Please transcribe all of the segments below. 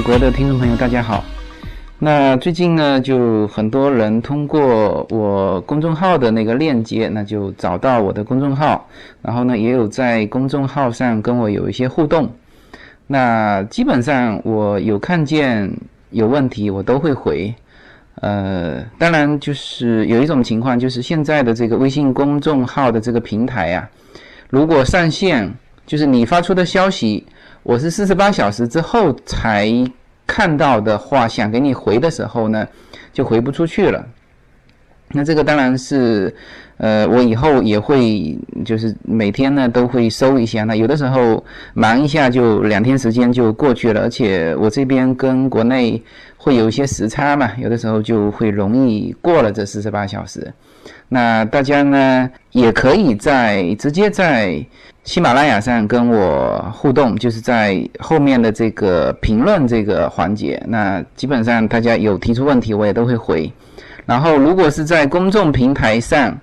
美国的听众朋友，大家好。那最近呢，就很多人通过我公众号的那个链接，那就找到我的公众号，然后呢，也有在公众号上跟我有一些互动。那基本上我有看见有问题，我都会回。呃，当然就是有一种情况，就是现在的这个微信公众号的这个平台呀，如果上线，就是你发出的消息，我是四十八小时之后才看到的话，想给你回的时候呢，就回不出去了。那这个当然是，呃，我以后也会就是每天呢都会收一下。那有的时候忙一下就两天时间就过去了，而且我这边跟国内会有一些时差嘛，有的时候就会容易过了这四十八小时。那大家呢也可以在直接在喜马拉雅上跟我互动，就是在后面的这个评论这个环节。那基本上大家有提出问题，我也都会回。然后，如果是在公众平台上，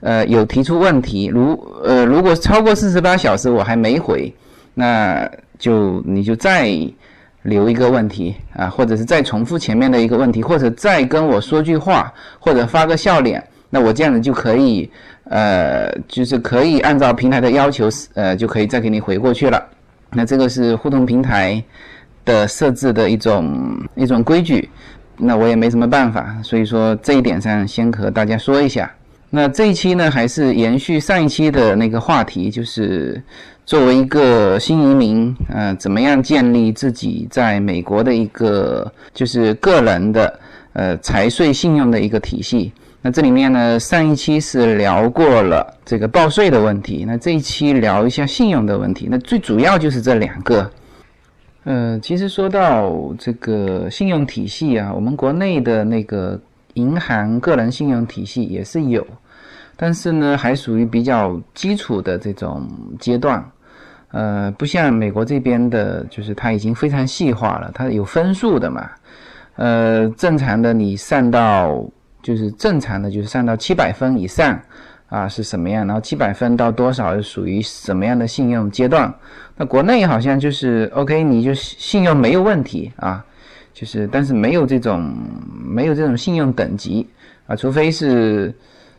呃，有提出问题，如呃，如果超过四十八小时我还没回，那就你就再留一个问题啊，或者是再重复前面的一个问题，或者再跟我说句话，或者发个笑脸，那我这样子就可以，呃，就是可以按照平台的要求，呃，就可以再给你回过去了。那这个是互动平台的设置的一种一种规矩。那我也没什么办法，所以说这一点上先和大家说一下。那这一期呢，还是延续上一期的那个话题，就是作为一个新移民，呃，怎么样建立自己在美国的一个就是个人的呃财税信用的一个体系。那这里面呢，上一期是聊过了这个报税的问题，那这一期聊一下信用的问题。那最主要就是这两个。呃，其实说到这个信用体系啊，我们国内的那个银行个人信用体系也是有，但是呢，还属于比较基础的这种阶段。呃，不像美国这边的，就是它已经非常细化了，它有分数的嘛。呃，正常的你上到就是正常的，就是上到七百分以上。啊，是什么样？然后七百分到多少是属于什么样的信用阶段？那国内好像就是 OK，你就信用没有问题啊，就是但是没有这种没有这种信用等级啊，除非是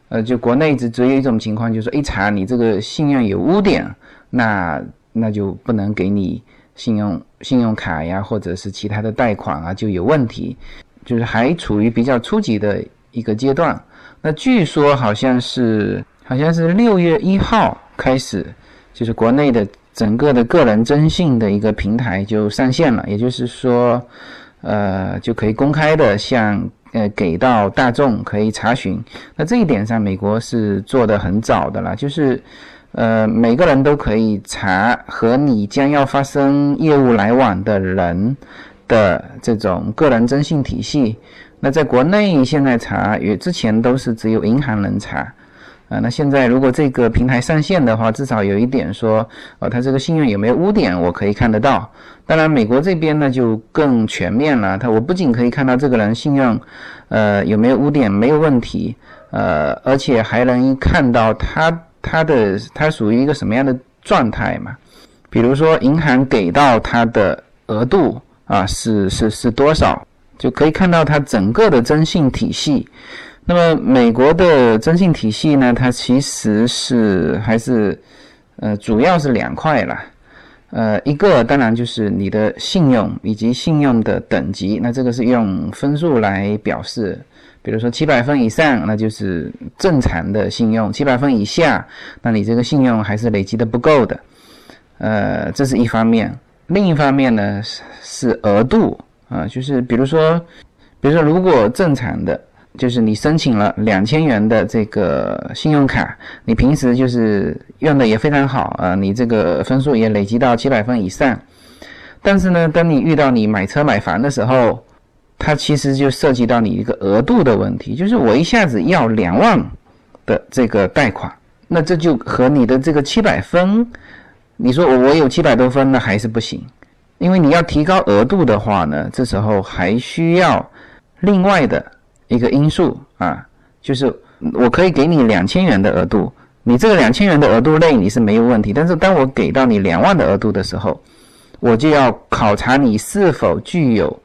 呃，就国内只只有一种情况，就是一查你这个信用有污点，那那就不能给你信用信用卡呀，或者是其他的贷款啊，就有问题，就是还处于比较初级的一个阶段。那据说好像是好像是六月一号开始，就是国内的整个的个人征信的一个平台就上线了，也就是说，呃，就可以公开的向呃给到大众可以查询。那这一点上，美国是做的很早的了，就是呃每个人都可以查和你将要发生业务来往的人的这种个人征信体系。那在国内现在查，与之前都是只有银行能查，啊，那现在如果这个平台上线的话，至少有一点说，哦，他这个信用有没有污点，我可以看得到。当然，美国这边呢就更全面了，他我不仅可以看到这个人信用，呃，有没有污点，没有问题，呃，而且还能看到他他的他属于一个什么样的状态嘛？比如说银行给到他的额度啊，是是是多少？就可以看到它整个的征信体系。那么美国的征信体系呢，它其实是还是呃主要是两块啦。呃，一个当然就是你的信用以及信用的等级，那这个是用分数来表示。比如说七百分以上，那就是正常的信用；七百分以下，那你这个信用还是累积的不够的。呃，这是一方面。另一方面呢是是额度。啊，就是比如说，比如说，如果正常的，就是你申请了两千元的这个信用卡，你平时就是用的也非常好啊，你这个分数也累积到七百分以上。但是呢，当你遇到你买车买房的时候，它其实就涉及到你一个额度的问题，就是我一下子要两万的这个贷款，那这就和你的这个七百分，你说我我有七百多分，那还是不行。因为你要提高额度的话呢，这时候还需要另外的一个因素啊，就是我可以给你两千元的额度，你这个两千元的额度内你是没有问题，但是当我给到你两万的额度的时候，我就要考察你是否具有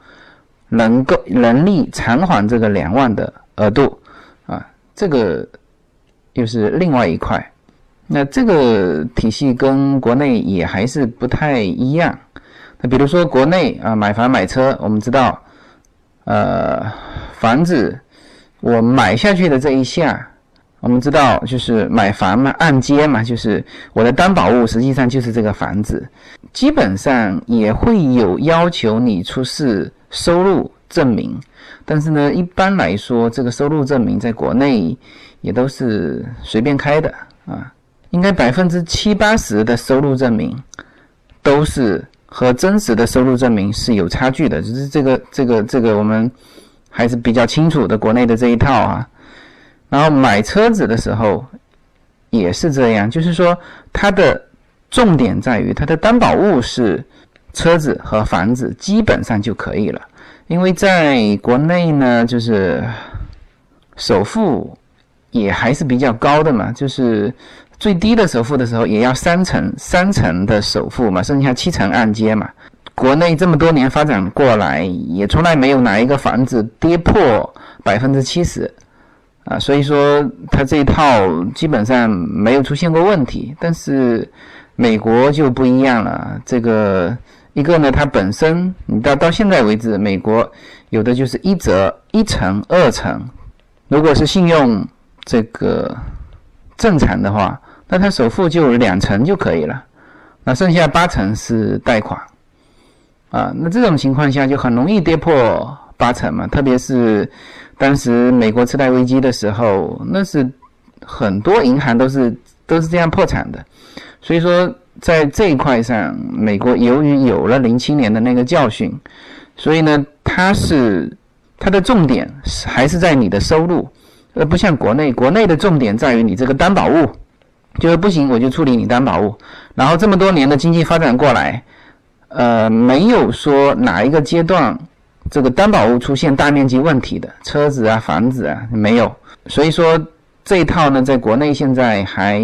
能够能力偿还这个两万的额度啊，这个又是另外一块。那这个体系跟国内也还是不太一样。那比如说国内啊，买房买车，我们知道，呃，房子我买下去的这一下，我们知道就是买房嘛，按揭嘛，就是我的担保物实际上就是这个房子，基本上也会有要求你出示收入证明，但是呢，一般来说，这个收入证明在国内也都是随便开的啊。应该百分之七八十的收入证明都是和真实的收入证明是有差距的，就是这个这个这个我们还是比较清楚的国内的这一套啊。然后买车子的时候也是这样，就是说它的重点在于它的担保物是车子和房子，基本上就可以了。因为在国内呢，就是首付也还是比较高的嘛，就是。最低的首付的时候也要三成，三成的首付嘛，剩下七成按揭嘛。国内这么多年发展过来，也从来没有哪一个房子跌破百分之七十，啊，所以说它这一套基本上没有出现过问题。但是美国就不一样了，这个一个呢，它本身你到到现在为止，美国有的就是一折一成、二成，如果是信用这个正常的话。那他首付就两成就可以了，那剩下八成是贷款，啊，那这种情况下就很容易跌破八成嘛。特别是当时美国次贷危机的时候，那是很多银行都是都是这样破产的。所以说，在这一块上，美国由于有了零七年的那个教训，所以呢，它是它的重点还是在你的收入，而不像国内，国内的重点在于你这个担保物。就是不行，我就处理你担保物。然后这么多年的经济发展过来，呃，没有说哪一个阶段这个担保物出现大面积问题的，车子啊、房子啊没有。所以说这一套呢，在国内现在还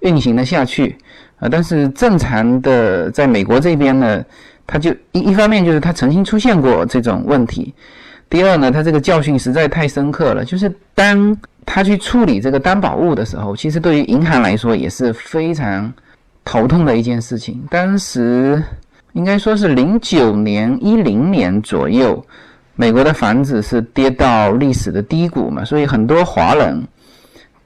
运行的下去啊。但是正常的在美国这边呢，它就一一方面就是它曾经出现过这种问题，第二呢，它这个教训实在太深刻了，就是当。他去处理这个担保物的时候，其实对于银行来说也是非常头痛的一件事情。当时应该说是零九年、一零年左右，美国的房子是跌到历史的低谷嘛，所以很多华人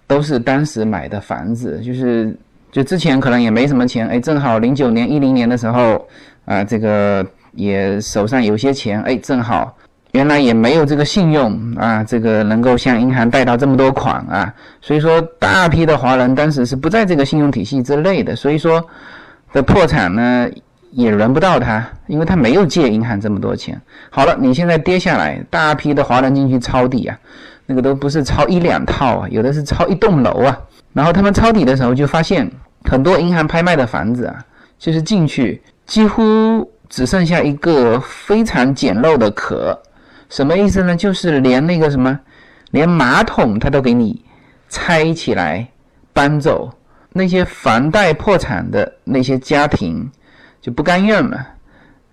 都是当时买的房子，就是就之前可能也没什么钱，哎，正好零九年、一零年的时候啊，这个也手上有些钱，哎，正好。原来也没有这个信用啊，这个能够向银行贷到这么多款啊，所以说大批的华人当时是不在这个信用体系之内的，所以说的破产呢也轮不到他，因为他没有借银行这么多钱。好了，你现在跌下来，大批的华人进去抄底啊，那个都不是抄一两套啊，有的是抄一栋楼啊。然后他们抄底的时候就发现，很多银行拍卖的房子啊，就是进去几乎只剩下一个非常简陋的壳。什么意思呢？就是连那个什么，连马桶他都给你拆起来搬走。那些房贷破产的那些家庭就不甘愿嘛，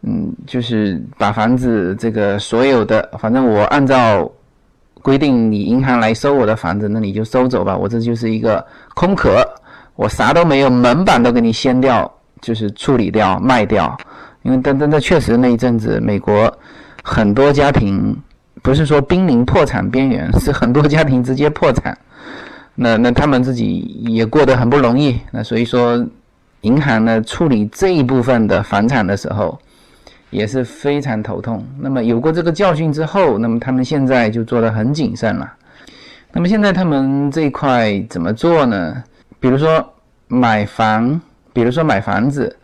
嗯，就是把房子这个所有的，反正我按照规定，你银行来收我的房子，那你就收走吧。我这就是一个空壳，我啥都没有，门板都给你掀掉，就是处理掉卖掉。因为但但那确实那一阵子美国。很多家庭不是说濒临破产边缘，是很多家庭直接破产。那那他们自己也过得很不容易。那所以说，银行呢处理这一部分的房产的时候也是非常头痛。那么有过这个教训之后，那么他们现在就做得很谨慎了。那么现在他们这一块怎么做呢？比如说买房，比如说买房子。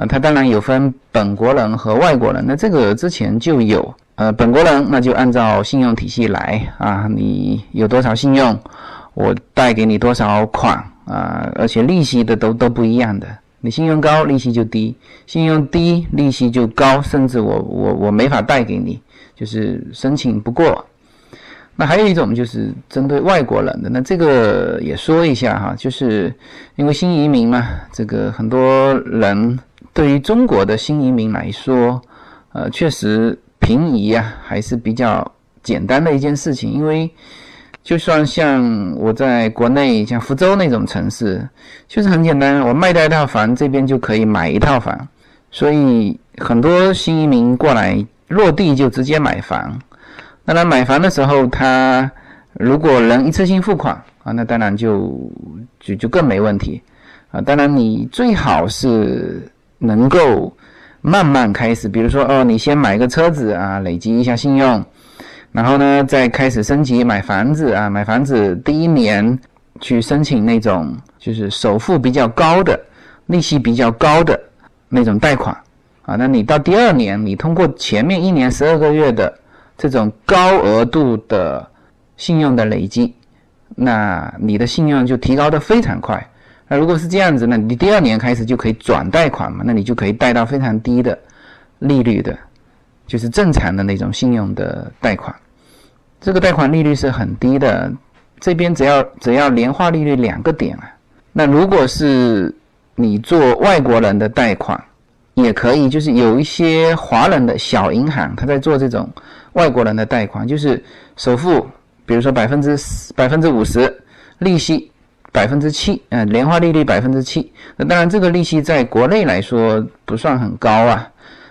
啊，它当然有分本国人和外国人，那这个之前就有。呃，本国人那就按照信用体系来啊，你有多少信用，我贷给你多少款啊，而且利息的都都不一样的。你信用高，利息就低；信用低，利息就高，甚至我我我没法贷给你，就是申请不过。那还有一种就是针对外国人的，那这个也说一下哈，就是因为新移民嘛，这个很多人。对于中国的新移民来说，呃，确实平移啊还是比较简单的一件事情，因为就算像我在国内像福州那种城市，就是很简单，我卖掉一套房，这边就可以买一套房，所以很多新移民过来落地就直接买房。当然，买房的时候，他如果能一次性付款啊，那当然就就就更没问题啊。当然，你最好是能够慢慢开始，比如说哦，你先买个车子啊，累积一下信用，然后呢，再开始升级买房子啊。买房子第一年去申请那种就是首付比较高的、利息比较高的那种贷款啊。那你到第二年，你通过前面一年十二个月的。这种高额度的信用的累积，那你的信用就提高的非常快。那如果是这样子，那你第二年开始就可以转贷款嘛？那你就可以贷到非常低的利率的，就是正常的那种信用的贷款。这个贷款利率是很低的，这边只要只要年化利率两个点啊。那如果是你做外国人的贷款，也可以，就是有一些华人的小银行，他在做这种。外国人的贷款就是首付，比如说百分之百分之五十，利息百分之七，嗯，年化利率百分之七。那当然，这个利息在国内来说不算很高啊，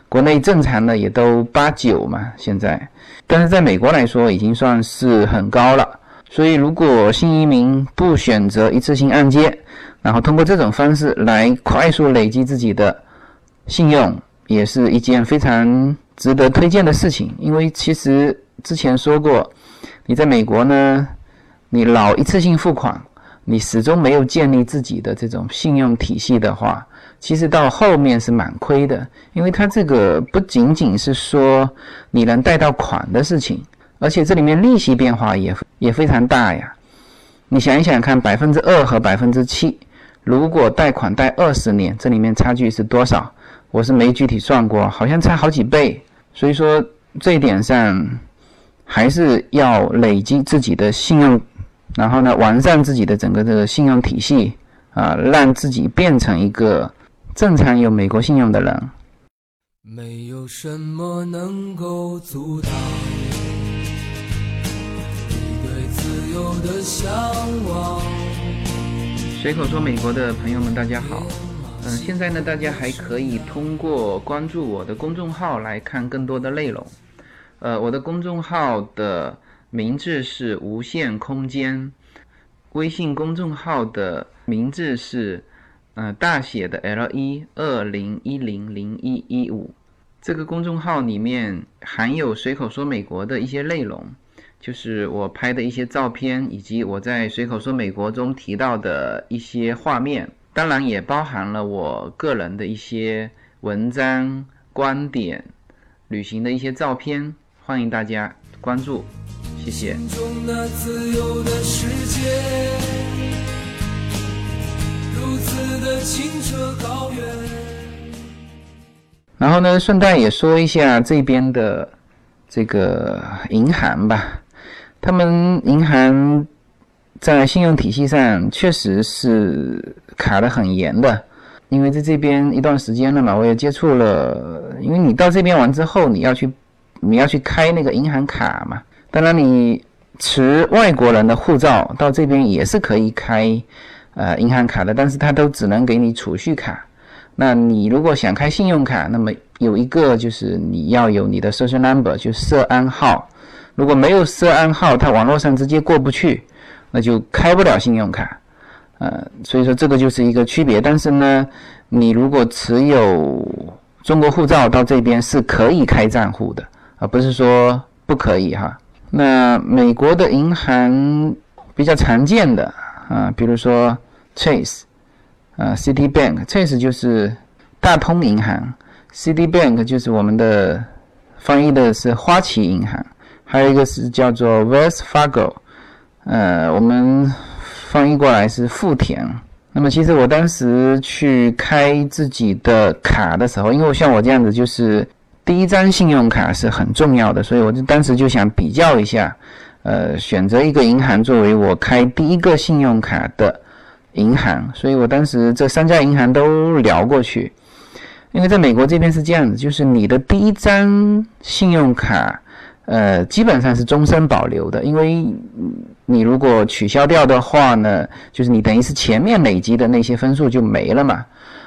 国内正常的也都八九嘛，现在。但是在美国来说，已经算是很高了。所以，如果新移民不选择一次性按揭，然后通过这种方式来快速累积自己的信用，也是一件非常。值得推荐的事情，因为其实之前说过，你在美国呢，你老一次性付款，你始终没有建立自己的这种信用体系的话，其实到后面是蛮亏的。因为它这个不仅仅是说你能贷到款的事情，而且这里面利息变化也也非常大呀。你想一想看，百分之二和百分之七，如果贷款贷二十年，这里面差距是多少？我是没具体算过，好像差好几倍。所以说，这一点上还是要累积自己的信用，然后呢，完善自己的整个这个信用体系啊，让自己变成一个正常有美国信用的人。没有什么能够阻挡你对自由的向往。随口说，美国的朋友们，大家好。嗯，现在呢，大家还可以通过关注我的公众号来看更多的内容。呃，我的公众号的名字是无限空间，微信公众号的名字是呃大写的 L 一二零一零零一一五。这个公众号里面含有随口说美国的一些内容，就是我拍的一些照片，以及我在随口说美国中提到的一些画面。当然也包含了我个人的一些文章、观点、旅行的一些照片，欢迎大家关注，谢谢。然后呢，顺带也说一下这边的这个银行吧，他们银行。在信用体系上确实是卡得很严的，因为在这边一段时间了嘛，我也接触了。因为你到这边完之后，你要去，你要去开那个银行卡嘛。当然，你持外国人的护照到这边也是可以开呃银行卡的，但是它都只能给你储蓄卡。那你如果想开信用卡，那么有一个就是你要有你的 social number，就涉安号。如果没有涉安号，它网络上直接过不去。那就开不了信用卡，呃，所以说这个就是一个区别。但是呢，你如果持有中国护照到这边是可以开账户的，而不是说不可以哈。那美国的银行比较常见的啊，比如说 Chase，啊，Citibank，Chase 就是大通银行，Citibank 就是我们的翻译的是花旗银行，还有一个是叫做 Wells Fargo。呃，我们翻译过来是富田。那么，其实我当时去开自己的卡的时候，因为像我这样子，就是第一张信用卡是很重要的，所以我就当时就想比较一下，呃，选择一个银行作为我开第一个信用卡的银行。所以我当时这三家银行都聊过去。因为在美国这边是这样子，就是你的第一张信用卡，呃，基本上是终身保留的，因为你如果取消掉的话呢，就是你等于是前面累积的那些分数就没了嘛。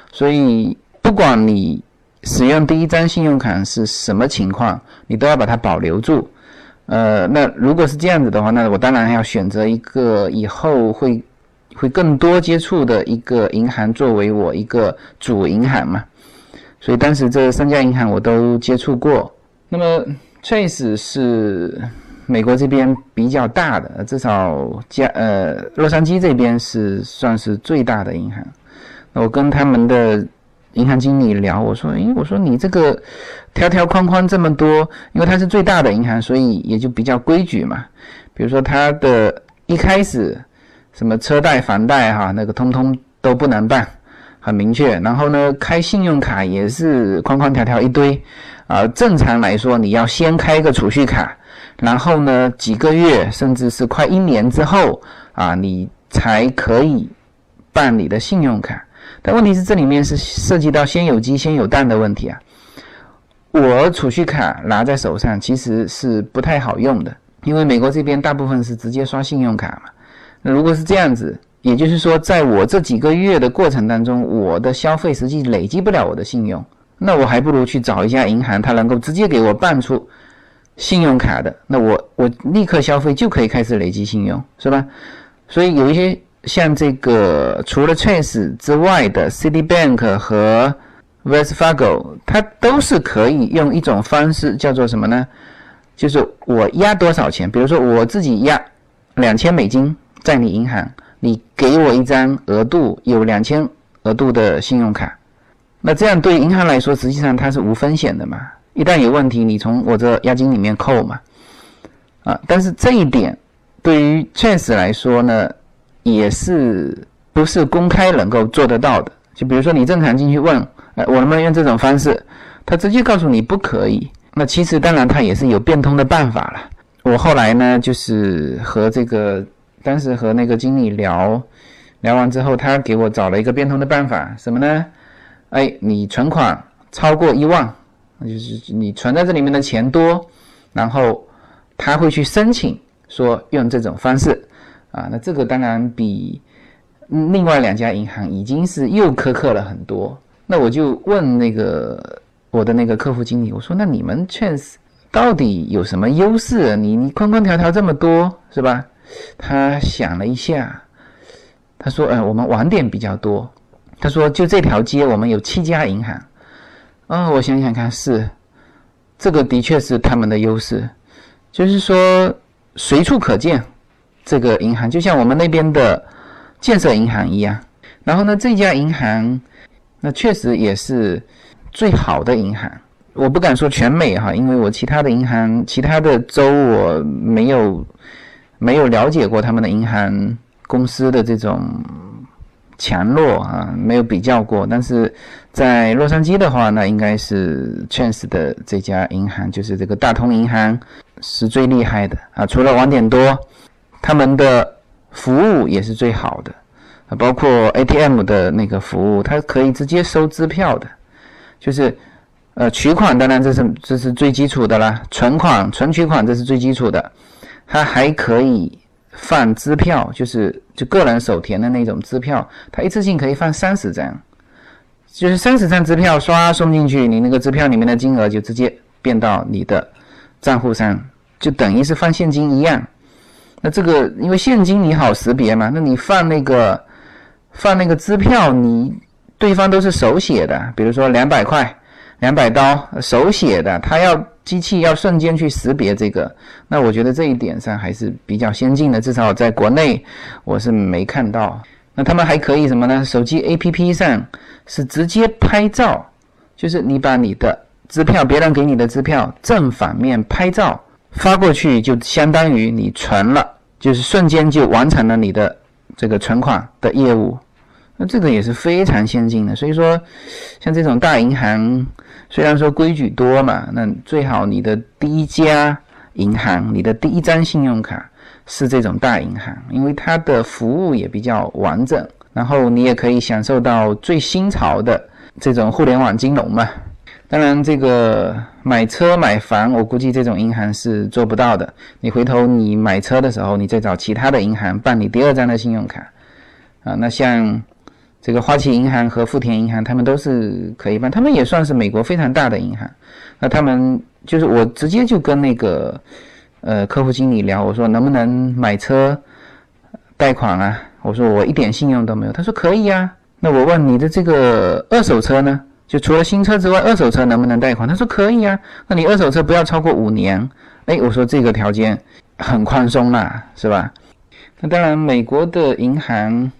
所以不管你使用第一张信用卡是什么情况，你都要把它保留住。呃，那如果是这样子的话，那我当然要选择一个以后会会更多接触的一个银行作为我一个主银行嘛。所以当时这三家银行我都接触过。那么 Chase 是美国这边比较大的，至少加呃洛杉矶这边是算是最大的银行。那我跟他们的银行经理聊，我说：“诶，我说你这个条条框框这么多，因为它是最大的银行，所以也就比较规矩嘛。比如说它的一开始什么车贷、房贷哈，那个通通都不能办。”很明确，然后呢，开信用卡也是框框条条一堆，啊，正常来说你要先开一个储蓄卡，然后呢，几个月甚至是快一年之后啊，你才可以办理的信用卡。但问题是这里面是涉及到先有鸡先有蛋的问题啊。我储蓄卡拿在手上其实是不太好用的，因为美国这边大部分是直接刷信用卡嘛。那如果是这样子。也就是说，在我这几个月的过程当中，我的消费实际累积不了我的信用，那我还不如去找一家银行，它能够直接给我办出信用卡的，那我我立刻消费就可以开始累积信用，是吧？所以有一些像这个除了 Chase 之外的 Citibank 和 Wells Fargo，它都是可以用一种方式叫做什么呢？就是我压多少钱，比如说我自己压两千美金在你银行。你给我一张额度有两千额度的信用卡，那这样对银行来说，实际上它是无风险的嘛？一旦有问题，你从我这押金里面扣嘛？啊，但是这一点对于 Chase 来说呢，也是不是公开能够做得到的？就比如说你正常进去问，哎，我能不能用这种方式？他直接告诉你不可以。那其实当然他也是有变通的办法了。我后来呢，就是和这个。当时和那个经理聊，聊完之后，他给我找了一个变通的办法，什么呢？哎，你存款超过一万，就是你存在这里面的钱多，然后他会去申请说用这种方式啊。那这个当然比另外两家银行已经是又苛刻了很多。那我就问那个我的那个客户经理，我说那你们 Chance 到底有什么优势？你你框框条条这么多，是吧？他想了一下，他说：“呃，我们网点比较多。”他说：“就这条街，我们有七家银行。”嗯，我想想看，是这个的确是他们的优势，就是说随处可见这个银行，就像我们那边的建设银行一样。然后呢，这家银行那确实也是最好的银行。我不敢说全美哈，因为我其他的银行、其他的州我没有。没有了解过他们的银行公司的这种强弱啊，没有比较过。但是在洛杉矶的话，那应该是 Chance 的这家银行，就是这个大通银行是最厉害的啊。除了网点多，他们的服务也是最好的啊，包括 ATM 的那个服务，它可以直接收支票的，就是呃取款，当然这是这是最基础的啦，存款、存取款这是最基础的。它还可以放支票，就是就个人手填的那种支票，它一次性可以放三十张，就是三十张支票刷送进去，你那个支票里面的金额就直接变到你的账户上，就等于是放现金一样。那这个因为现金你好识别嘛，那你放那个放那个支票，你对方都是手写的，比如说两百块。两百刀手写的，他要机器要瞬间去识别这个，那我觉得这一点上还是比较先进的，至少在国内我是没看到。那他们还可以什么呢？手机 APP 上是直接拍照，就是你把你的支票，别人给你的支票正反面拍照发过去，就相当于你存了，就是瞬间就完成了你的这个存款的业务。那这个也是非常先进的，所以说，像这种大银行，虽然说规矩多嘛，那最好你的第一家银行，你的第一张信用卡是这种大银行，因为它的服务也比较完整，然后你也可以享受到最新潮的这种互联网金融嘛。当然，这个买车买房，我估计这种银行是做不到的。你回头你买车的时候，你再找其他的银行办理第二张的信用卡啊。那像这个花旗银行和富田银行，他们都是可以办，他们也算是美国非常大的银行。那他们就是我直接就跟那个呃客户经理聊，我说能不能买车贷款啊？我说我一点信用都没有，他说可以啊。那我问你的这个二手车呢？就除了新车之外，二手车能不能贷款？他说可以啊。那你二手车不要超过五年。哎，我说这个条件很宽松啦，是吧？那当然，美国的银行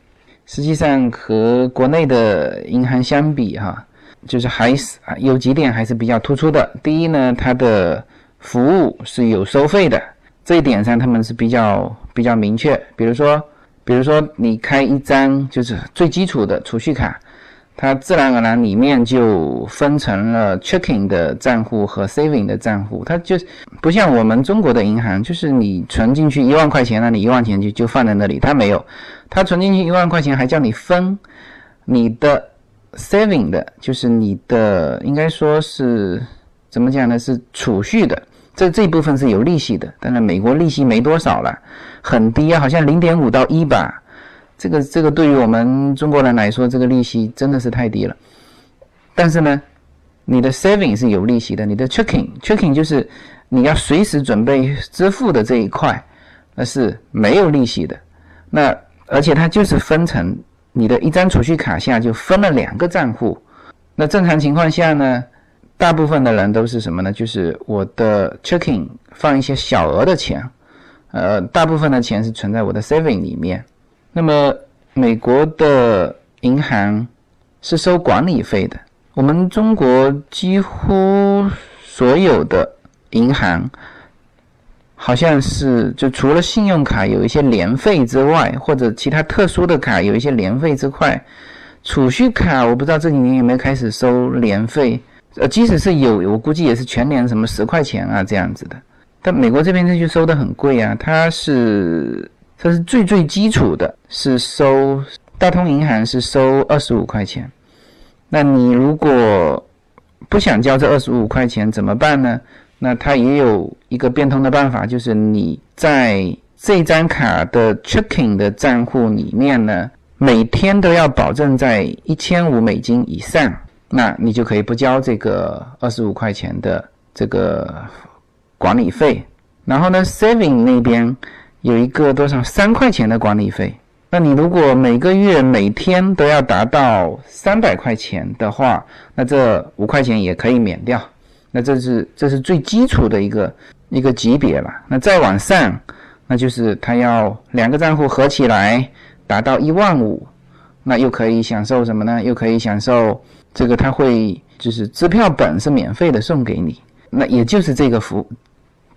实际上和国内的银行相比，哈，就是还是有几点还是比较突出的。第一呢，它的服务是有收费的，这一点上他们是比较比较明确。比如说，比如说你开一张就是最基础的储蓄卡。它自然而然里面就分成了 checking 的账户和 saving 的账户，它就不像我们中国的银行，就是你存进去一万块钱，那你一万钱就就放在那里，它没有，它存进去一万块钱还叫你分你的 saving 的，就是你的应该说是怎么讲呢？是储蓄的，这这一部分是有利息的，当然美国利息没多少了，很低啊，好像零点五到一吧。这个这个对于我们中国人来说，这个利息真的是太低了。但是呢，你的 saving 是有利息的，你的 checking checking 就是你要随时准备支付的这一块，那是没有利息的。那而且它就是分成你的一张储蓄卡下就分了两个账户。那正常情况下呢，大部分的人都是什么呢？就是我的 checking 放一些小额的钱，呃，大部分的钱是存在我的 saving 里面。那么，美国的银行是收管理费的。我们中国几乎所有的银行，好像是就除了信用卡有一些年费之外，或者其他特殊的卡有一些年费之外，储蓄卡我不知道这几年有没有开始收年费。呃，即使是有，我估计也是全年什么十块钱啊这样子的。但美国这边这就收的很贵啊，它是。这是最最基础的，是收大通银行是收二十五块钱。那你如果不想交这二十五块钱怎么办呢？那它也有一个变通的办法，就是你在这张卡的 checking 的账户里面呢，每天都要保证在一千五美金以上，那你就可以不交这个二十五块钱的这个管理费。然后呢，saving 那边。有一个多少三块钱的管理费，那你如果每个月每天都要达到三百块钱的话，那这五块钱也可以免掉。那这是这是最基础的一个一个级别了。那再往上，那就是他要两个账户合起来达到一万五，那又可以享受什么呢？又可以享受这个他会就是支票本是免费的送给你，那也就是这个服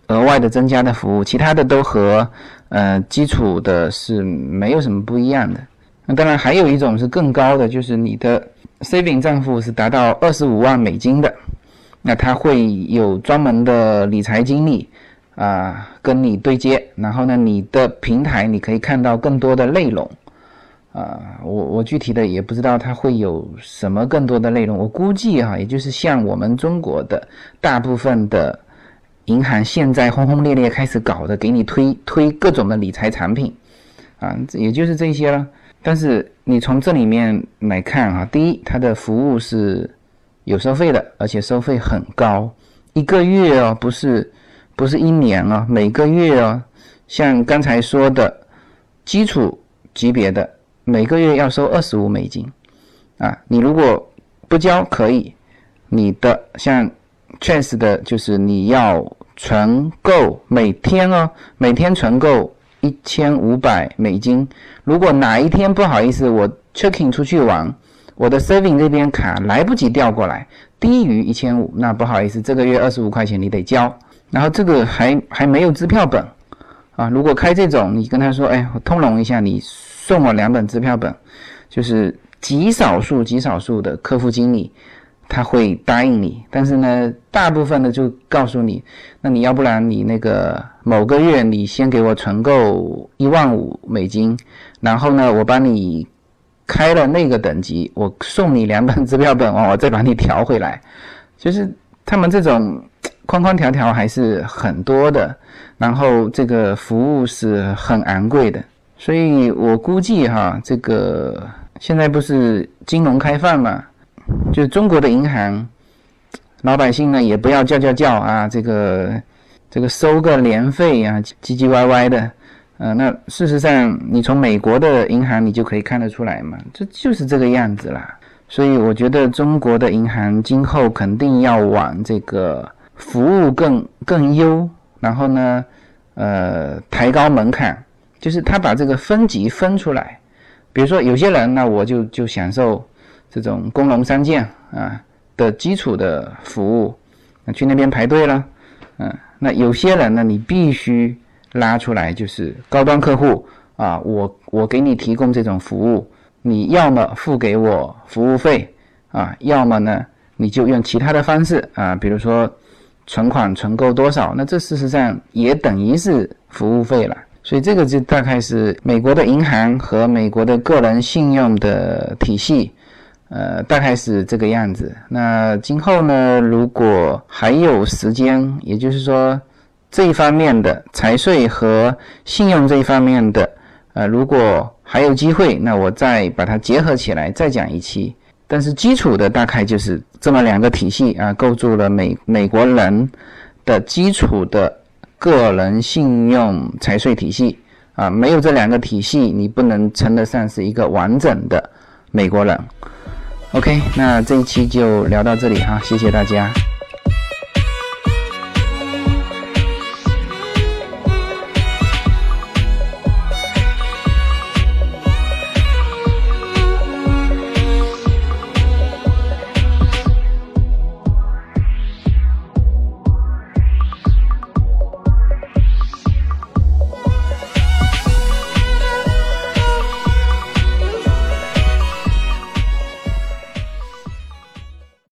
额外的增加的服务，其他的都和。呃，基础的是没有什么不一样的。那当然还有一种是更高的，就是你的 saving 账户是达到二十五万美金的，那他会有专门的理财经理啊跟你对接，然后呢，你的平台你可以看到更多的内容啊。我我具体的也不知道它会有什么更多的内容，我估计哈，也就是像我们中国的大部分的。银行现在轰轰烈烈开始搞的，给你推推各种的理财产品，啊，也就是这些了。但是你从这里面来看啊，第一，它的服务是有收费的，而且收费很高，一个月哦，不是不是一年啊，每个月哦，像刚才说的基础级别的，每个月要收二十五美金，啊，你如果不交可以，你的像。Chase 的就是你要存够每天哦，每天存够一千五百美金。如果哪一天不好意思，我 checking 出去玩，我的 saving 这边卡来不及调过来，低于一千五，那不好意思，这个月二十五块钱你得交。然后这个还还没有支票本啊。如果开这种，你跟他说，哎，我通融一下，你送我两本支票本，就是极少数极少数的客户经理。他会答应你，但是呢，大部分的就告诉你，那你要不然你那个某个月你先给我存够一万五美金，然后呢，我帮你开了那个等级，我送你两本支票本，我再把你调回来。就是他们这种框框条条还是很多的，然后这个服务是很昂贵的，所以我估计哈，这个现在不是金融开放嘛，就是中国的银行，老百姓呢也不要叫叫叫啊，这个这个收个年费啊，唧唧歪歪的。呃，那事实上，你从美国的银行你就可以看得出来嘛，这就是这个样子啦。所以我觉得中国的银行今后肯定要往这个服务更更优，然后呢，呃，抬高门槛，就是他把这个分级分出来。比如说有些人那，我就就享受这种工农三建啊的基础的服务，那去那边排队了，嗯，那有些人呢，你必须。拉出来就是高端客户啊，我我给你提供这种服务，你要么付给我服务费啊，要么呢你就用其他的方式啊，比如说存款存够多少，那这事实上也等于是服务费了。所以这个就大概是美国的银行和美国的个人信用的体系，呃，大概是这个样子。那今后呢，如果还有时间，也就是说。这一方面的财税和信用这一方面的，呃，如果还有机会，那我再把它结合起来再讲一期。但是基础的大概就是这么两个体系啊，构筑了美美国人的基础的个人信用财税体系啊，没有这两个体系，你不能称得上是一个完整的美国人。OK，那这一期就聊到这里哈，谢谢大家。